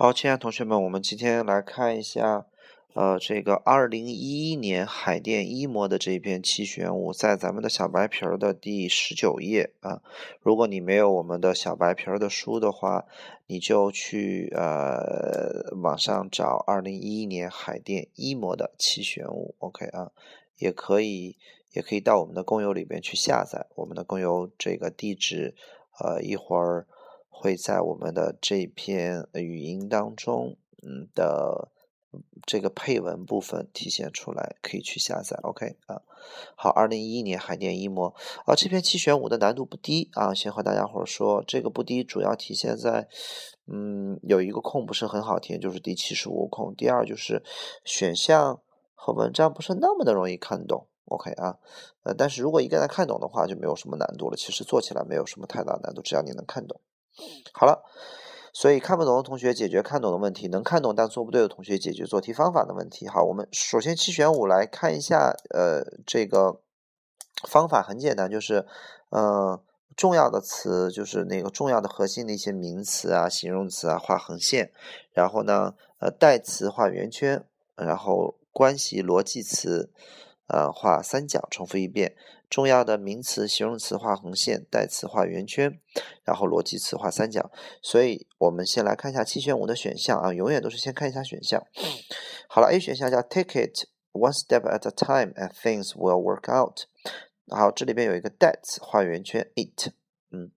好，亲爱的同学们，我们今天来看一下，呃，这个二零一一年海淀一模的这篇七选五，在咱们的小白皮儿的第十九页啊。如果你没有我们的小白皮儿的书的话，你就去呃网上找二零一一年海淀一模的七选五，OK 啊，也可以，也可以到我们的公邮里边去下载，我们的公邮这个地址，呃，一会儿。会在我们的这篇语音当中，嗯的这个配文部分体现出来，可以去下载。OK 啊，好，二零一一年海淀一模啊，这篇七选五的难度不低啊，先和大家伙说，这个不低，主要体现在，嗯，有一个空不是很好填，就是第七十五空。第二就是选项和文章不是那么的容易看懂。OK 啊，呃，但是如果一个人看懂的话，就没有什么难度了。其实做起来没有什么太大难度，只要你能看懂。好了，所以看不懂的同学解决看懂的问题，能看懂但做不对的同学解决做题方法的问题。好，我们首先七选五来看一下，呃，这个方法很简单，就是，呃，重要的词就是那个重要的核心的一些名词啊、形容词啊画横线，然后呢，呃，代词画圆圈，然后关系逻辑词。呃，画三角，重复一遍。重要的名词、形容词画横线，代词画圆圈，然后逻辑词画三角。所以我们先来看一下七选五的选项啊，永远都是先看一下选项。好了，A 选项叫 Take it one step at a time and things will work out。好，这里边有一个代词画圆圈，it，嗯，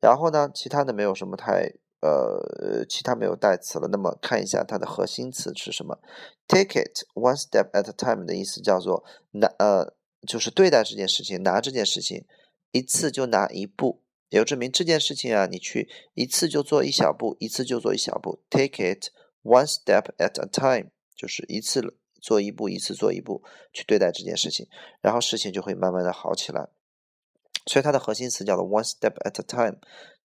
然后呢，其他的没有什么太。呃，其他没有代词了。那么看一下它的核心词是什么？Take it one step at a time 的意思叫做拿呃，就是对待这件事情，拿这件事情一次就拿一步，也就证明这件事情啊，你去一次就做一小步，一次就做一小步。Take it one step at a time，就是一次做一步，一次做一步去对待这件事情，然后事情就会慢慢的好起来。所以它的核心词叫做 one step at a time，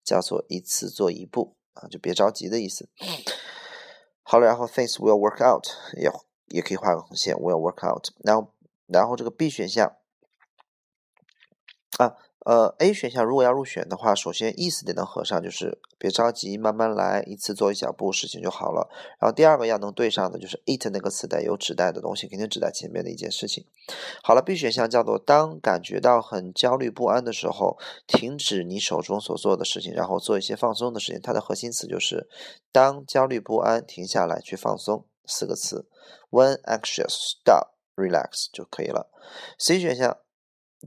叫做一次做一步。啊，就别着急的意思。好了，然后 things will work out 也也可以画个横线，will work out。然后，然后这个 B 选项啊。呃，A 选项如果要入选的话，首先意思得能合上，就是别着急，慢慢来，一次做一小步，事情就好了。然后第二个要能对上的，就是 it 那个词带有指代的东西，肯定指代前面的一件事情。好了，B 选项叫做当感觉到很焦虑不安的时候，停止你手中所做的事情，然后做一些放松的事情。它的核心词就是当焦虑不安，停下来去放松，四个词。When anxious, stop, relax 就可以了。C 选项。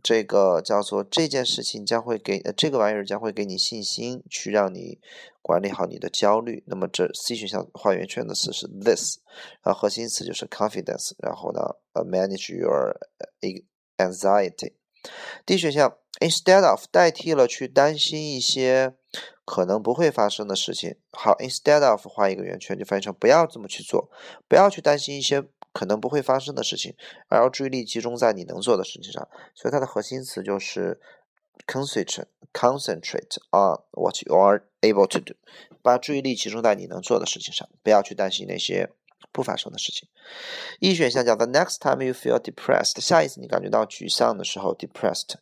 这个叫做这件事情将会给呃这个玩意儿将会给你信心，去让你管理好你的焦虑。那么这 C 选项画圆圈的词是 this，然后核心词就是 confidence，然后呢呃 manage your anxiety。D 选项 instead of 代替了去担心一些可能不会发生的事情。好，instead of 画一个圆圈就翻译成不要这么去做，不要去担心一些。可能不会发生的事情，而要注意力集中在你能做的事情上。所以它的核心词就是 concentrate concentrate on what you are able to do，把注意力集中在你能做的事情上，不要去担心那些不发生的事情。E 选项讲 the next time you feel depressed，下一次你感觉到沮丧的时候，depressed，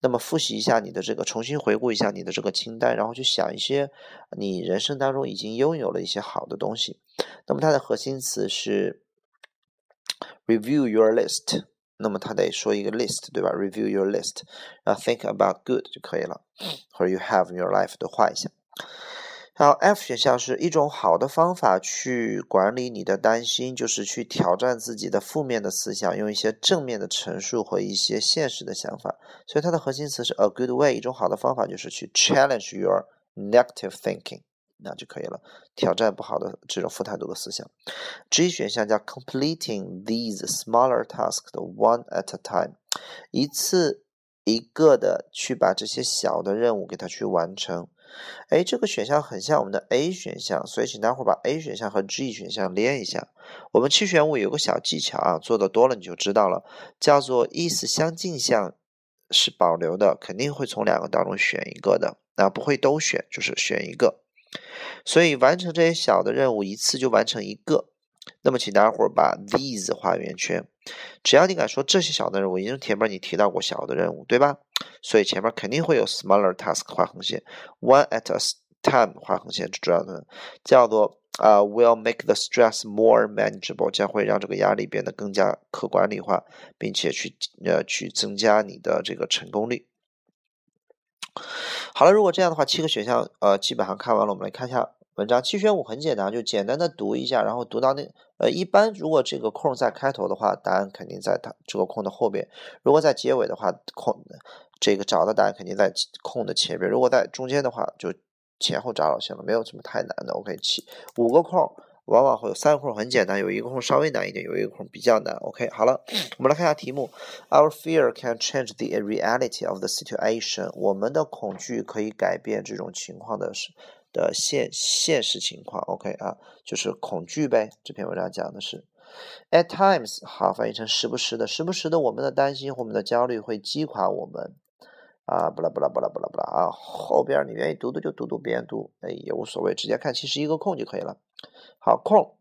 那么复习一下你的这个，重新回顾一下你的这个清单，然后去想一些你人生当中已经拥有了一些好的东西。那么它的核心词是。Review your list，那么他得说一个 list，对吧？Review your list，然后 think about good 就可以了，或者 you have in your life 都画一下。好，F 选项是一种好的方法去管理你的担心，就是去挑战自己的负面的思想，用一些正面的陈述和一些现实的想法。所以它的核心词是 a good way，一种好的方法就是去 challenge your negative thinking。那就可以了，挑战不好的这种负态度的思想。G 选项叫 completing these smaller tasks one at a time，一次一个的去把这些小的任务给它去完成。哎，这个选项很像我们的 A 选项，所以请待会儿把 A 选项和 G 选项连一下。我们七选五有个小技巧啊，做的多了你就知道了，叫做意思相近项是保留的，肯定会从两个当中选一个的，那不会都选，就是选一个。所以完成这些小的任务，一次就完成一个。那么，请大家伙儿把 these 画圆圈。只要你敢说这些小的任务，因为前面你提到过小的任务，对吧？所以前面肯定会有 smaller task 画横线。One at a time 划横线这样的，叫做啊，will make the stress more manageable，将会让这个压力变得更加可管理化，并且去呃去增加你的这个成功率。好了，如果这样的话，七个选项呃基本上看完了，我们来看一下文章。七选五很简单，就简单的读一下，然后读到那呃一般如果这个空在开头的话，答案肯定在它这个空的后边；如果在结尾的话，空这个找的答案肯定在空的前边；如果在中间的话，就前后找就行了，没有什么太难的。OK，七五个空。往往会有三个空很简单，有一个空稍微难一点，有一个空比较难。OK，好了，我们来看一下题目。Our fear can change the reality of the situation。我们的恐惧可以改变这种情况的是的现现实情况。OK 啊，就是恐惧呗。这篇文章讲的是，at times，好翻译成时不时的，时不时的，我们的担心或我们的焦虑会击垮我们。啊，不啦不啦不啦不啦不啦啊，后边你愿意读读就读读，不愿意读哎也无所谓，直接看七十一个空就可以了。好，空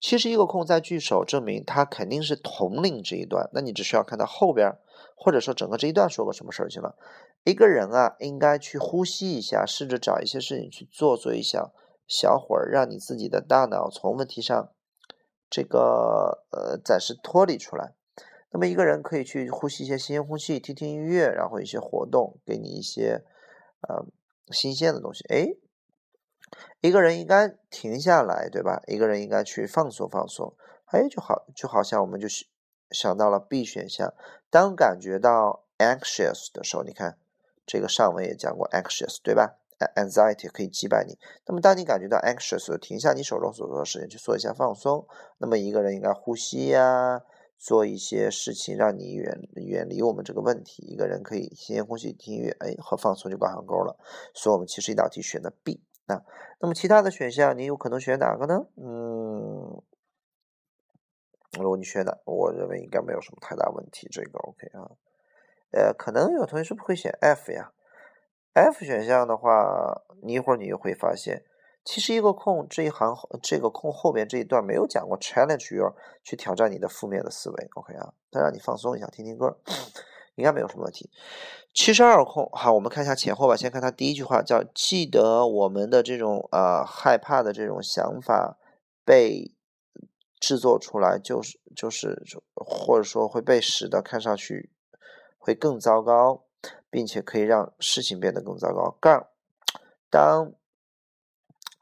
七十一个空在句首，证明它肯定是统领这一段。那你只需要看到后边，或者说整个这一段说个什么事儿就行了。一个人啊，应该去呼吸一下，试着找一些事情去做，做一下小会儿，让你自己的大脑从问题上这个呃暂时脱离出来。那么一个人可以去呼吸一些新鲜空气，听听音乐，然后一些活动，给你一些呃新鲜的东西。哎。一个人应该停下来，对吧？一个人应该去放松放松。哎，就好，就好像我们就是想到了 B 选项。当感觉到 anxious 的时候，你看这个上文也讲过 anxious，对吧？anxiety 可以击败你。那么当你感觉到 anxious，停下你手中所做的事情，去做一下放松。那么一个人应该呼吸呀，做一些事情，让你远远离我们这个问题。一个人可以新鲜空气、听音乐，哎，和放松就挂上钩了。所以我们其实一道题选的 B。那，那么其他的选项你有可能选哪个呢？嗯，如果你选的，我认为应该没有什么太大问题。这个 OK 啊，呃，可能有同学是不会选 F 呀。F 选项的话，你一会儿你就会发现，其实一个空这一行这个空后边这一段没有讲过 challenge your 去挑战你的负面的思维。OK 啊，再让你放松一下，听听歌。应该没有什么问题。七十二空，好，我们看一下前后吧。先看它第一句话，叫记得我们的这种呃害怕的这种想法被制作出来，就是就是或者说会被使得看上去会更糟糕，并且可以让事情变得更糟糕。杠，当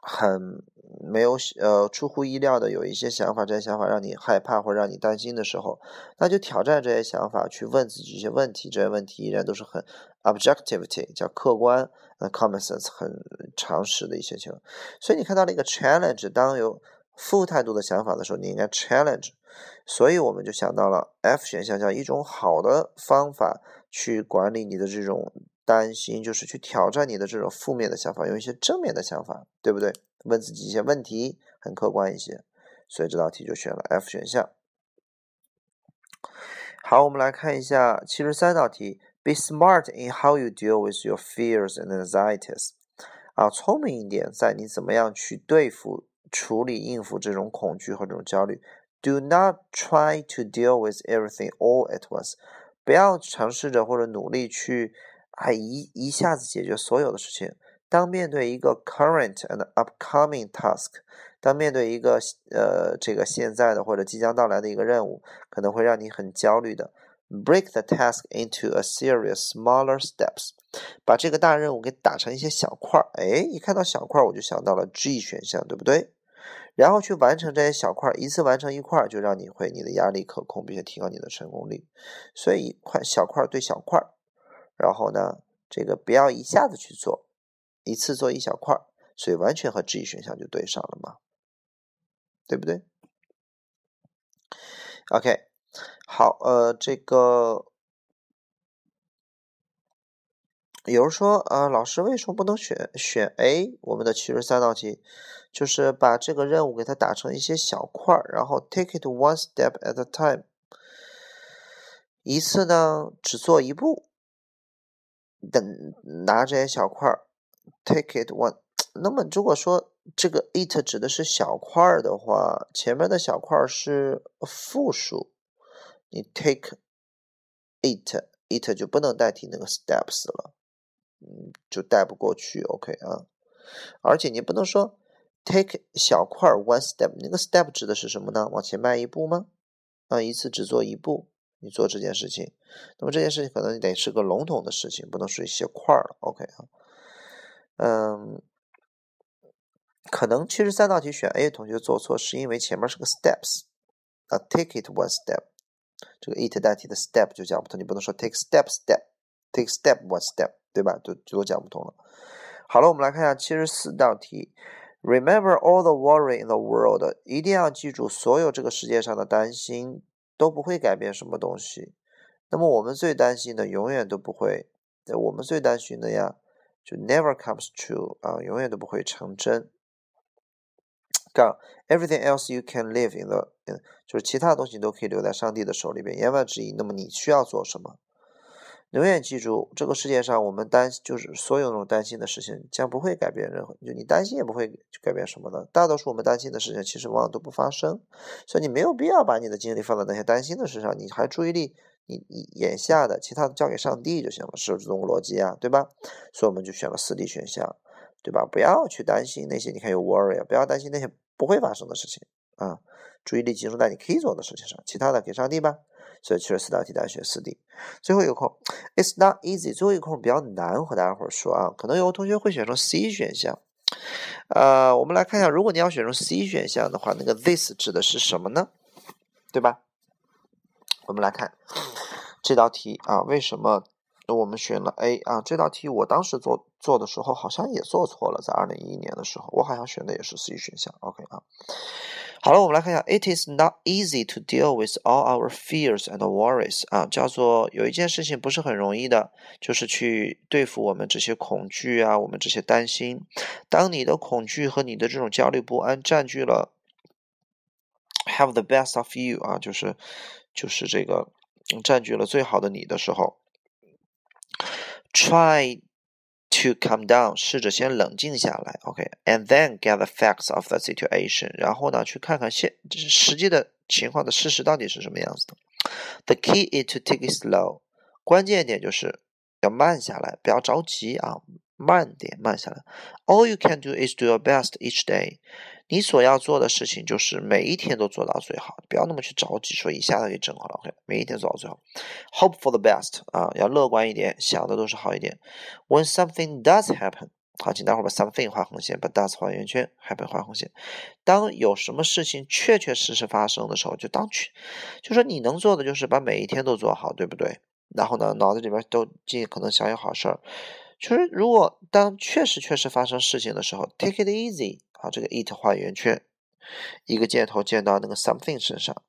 很。没有呃出乎意料的有一些想法，这些想法让你害怕或让你担心的时候，那就挑战这些想法，去问自己一些问题。这些问题依然都是很 objectivity，叫客观，呃 common sense 很常识的一些情况。所以你看到了一个 challenge，当有负态度的想法的时候，你应该 challenge。所以我们就想到了 F 选项，叫一种好的方法去管理你的这种担心，就是去挑战你的这种负面的想法，用一些正面的想法，对不对？问自己一些问题，很客观一些，所以这道题就选了 F 选项。好，我们来看一下七十三道题：Be smart in how you deal with your fears and anxieties。啊，聪明一点，在你怎么样去对付、处理、应付这种恐惧和这种焦虑。Do not try to deal with everything all at once。不要尝试着或者努力去啊一一下子解决所有的事情。当面对一个 current and upcoming task，当面对一个呃这个现在的或者即将到来的一个任务，可能会让你很焦虑的。Break the task into a series smaller steps，把这个大任务给打成一些小块儿。哎，一看到小块儿，我就想到了 G 选项，对不对？然后去完成这些小块儿，一次完成一块儿，就让你会你的压力可控，并且提高你的成功率。所以块小块儿对小块儿，然后呢，这个不要一下子去做。一次做一小块儿，所以完全和 G 选项就对上了嘛，对不对？OK，好，呃，这个有人说，呃，老师为什么不能选选 A？我们的七十三道题就是把这个任务给它打成一些小块儿，然后 take it one step at a time，一次呢只做一步，等拿这些小块儿。Take it one。那么如果说这个 it 指的是小块儿的话，前面的小块儿是复数，你 take it，it 就不能代替那个 steps 了，嗯，就带不过去。OK 啊，而且你不能说 take 小块 one step，那个 step 指的是什么呢？往前迈一步吗？啊，一次只做一步，你做这件事情，那么这件事情可能得是个笼统的事情，不能属于小块了。OK 啊，嗯，可能其实三道题选 A 同学做错，是因为前面是个 steps，啊，take it one step，这个 it 代替的 step 就讲不通，你不能说 take step step，take step one step，对吧？就就都讲不通了。好了，我们来看一下七十四道题。Remember all the worry in the world，一定要记住，所有这个世界上的担心都不会改变什么东西。那么我们最担心的永远都不会，我们最担心的呀，就 never comes true 啊，永远都不会成真。杠 everything else you can live in the，就是其他东西都可以留在上帝的手里边，言外之意，那么你需要做什么？永远记住，这个世界上我们担就是所有那种担心的事情将不会改变任何，就你担心也不会改变什么的。大多数我们担心的事情其实往往都不发生，所以你没有必要把你的精力放在那些担心的事上，你还注意力你你眼下的其他的交给上帝就行了，是不是这种逻辑啊？对吧？所以我们就选了四 D 选项，对吧？不要去担心那些你看有 worry，不要担心那些不会发生的事情啊，注意力集中在你可以做的事情上，其他的给上帝吧。所以，其实四道题大家选四 D。最后一个空，It's not easy。最后一个空比较难，和大家伙儿说啊，可能有的同学会选成 C 选项。呃，我们来看一下，如果你要选成 C 选项的话，那个 this 指的是什么呢？对吧？我们来看这道题啊，为什么我们选了 A 啊？这道题我当时做做的时候好像也做错了，在二零一一年的时候，我好像选的也是 C 选项。OK 啊。好了，我们来看一下，It is not easy to deal with all our fears and worries 啊，叫做有一件事情不是很容易的，就是去对付我们这些恐惧啊，我们这些担心。当你的恐惧和你的这种焦虑不安占据了，have the best of you 啊，就是就是这个占据了最好的你的时候，try。To come down，试着先冷静下来，OK，and then get the facts of the situation，然后呢，去看看现实际的情况的事实到底是什么样子的。The key is to take it slow，关键点就是要慢下来，不要着急啊，慢点，慢下来。All you can do is do your best each day。你所要做的事情就是每一天都做到最好，不要那么去着急，说一下子给整好了。OK，每一天做到最好。Hope for the best 啊，要乐观一点，想的都是好一点。When something does happen，好，请待会儿把 something 画横线，把 does 画圆圈，happen 画横线。当有什么事情确确实实发生的时候，就当去，就说你能做的就是把每一天都做好，对不对？然后呢，脑子里边都尽可能想有好事儿。就是如果当确实确实发生事情的时候，take it easy。好，这个 it 画圆圈，一个箭头箭到那个 something 身上，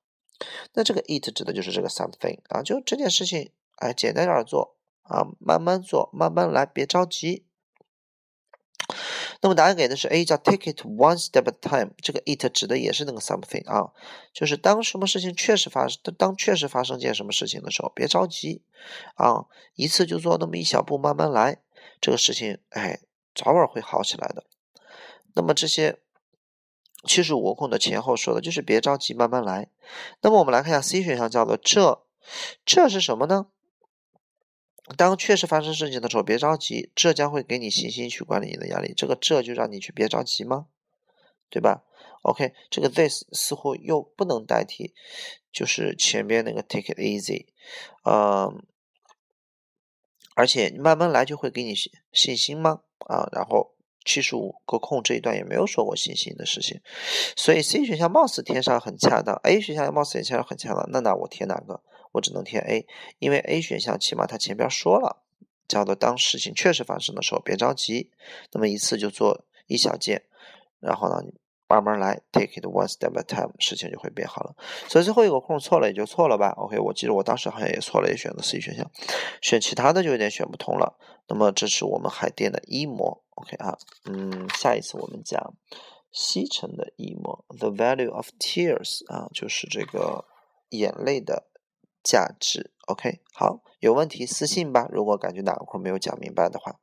那这个 it 指的就是这个 something 啊，就这件事情，哎，简单点做啊，慢慢做，慢慢来，别着急。那么答案给的是 A，叫 take it one step at a time。这个 it 指的也是那个 something 啊，就是当什么事情确实发生，当确实发生件什么事情的时候，别着急啊，一次就做那么一小步，慢慢来，这个事情，哎，早晚会好起来的。那么这些七十五个空的前后说的就是别着急，慢慢来。那么我们来看一下 C 选项，叫做这，这是什么呢？当确实发生事情的时候，别着急，这将会给你信心去管理你的压力。这个这就让你去别着急吗？对吧？OK，这个 this 似乎又不能代替，就是前边那个 take it easy，嗯，而且慢慢来就会给你信心吗？啊，然后。七十五个空这一段也没有说过信心的事情，所以 C 选项貌似填上很恰当，A 选项貌似也填上很恰当。那那我填哪个？我只能填 A，因为 A 选项起码它前边说了，叫做当事情确实发生的时候别着急，那么一次就做一小件，然后呢？慢慢来，take it one step at a time，事情就会变好了。所以最后一个空错了也就错了吧。OK，我记得我当时好像也错了，也选的 C 选项，选其他的就有点选不通了。那么这是我们海淀的一模。OK 啊，嗯，下一次我们讲西城的一模，the value of tears 啊，就是这个眼泪的价值。OK，好，有问题私信吧。如果感觉哪个空没有讲明白的话。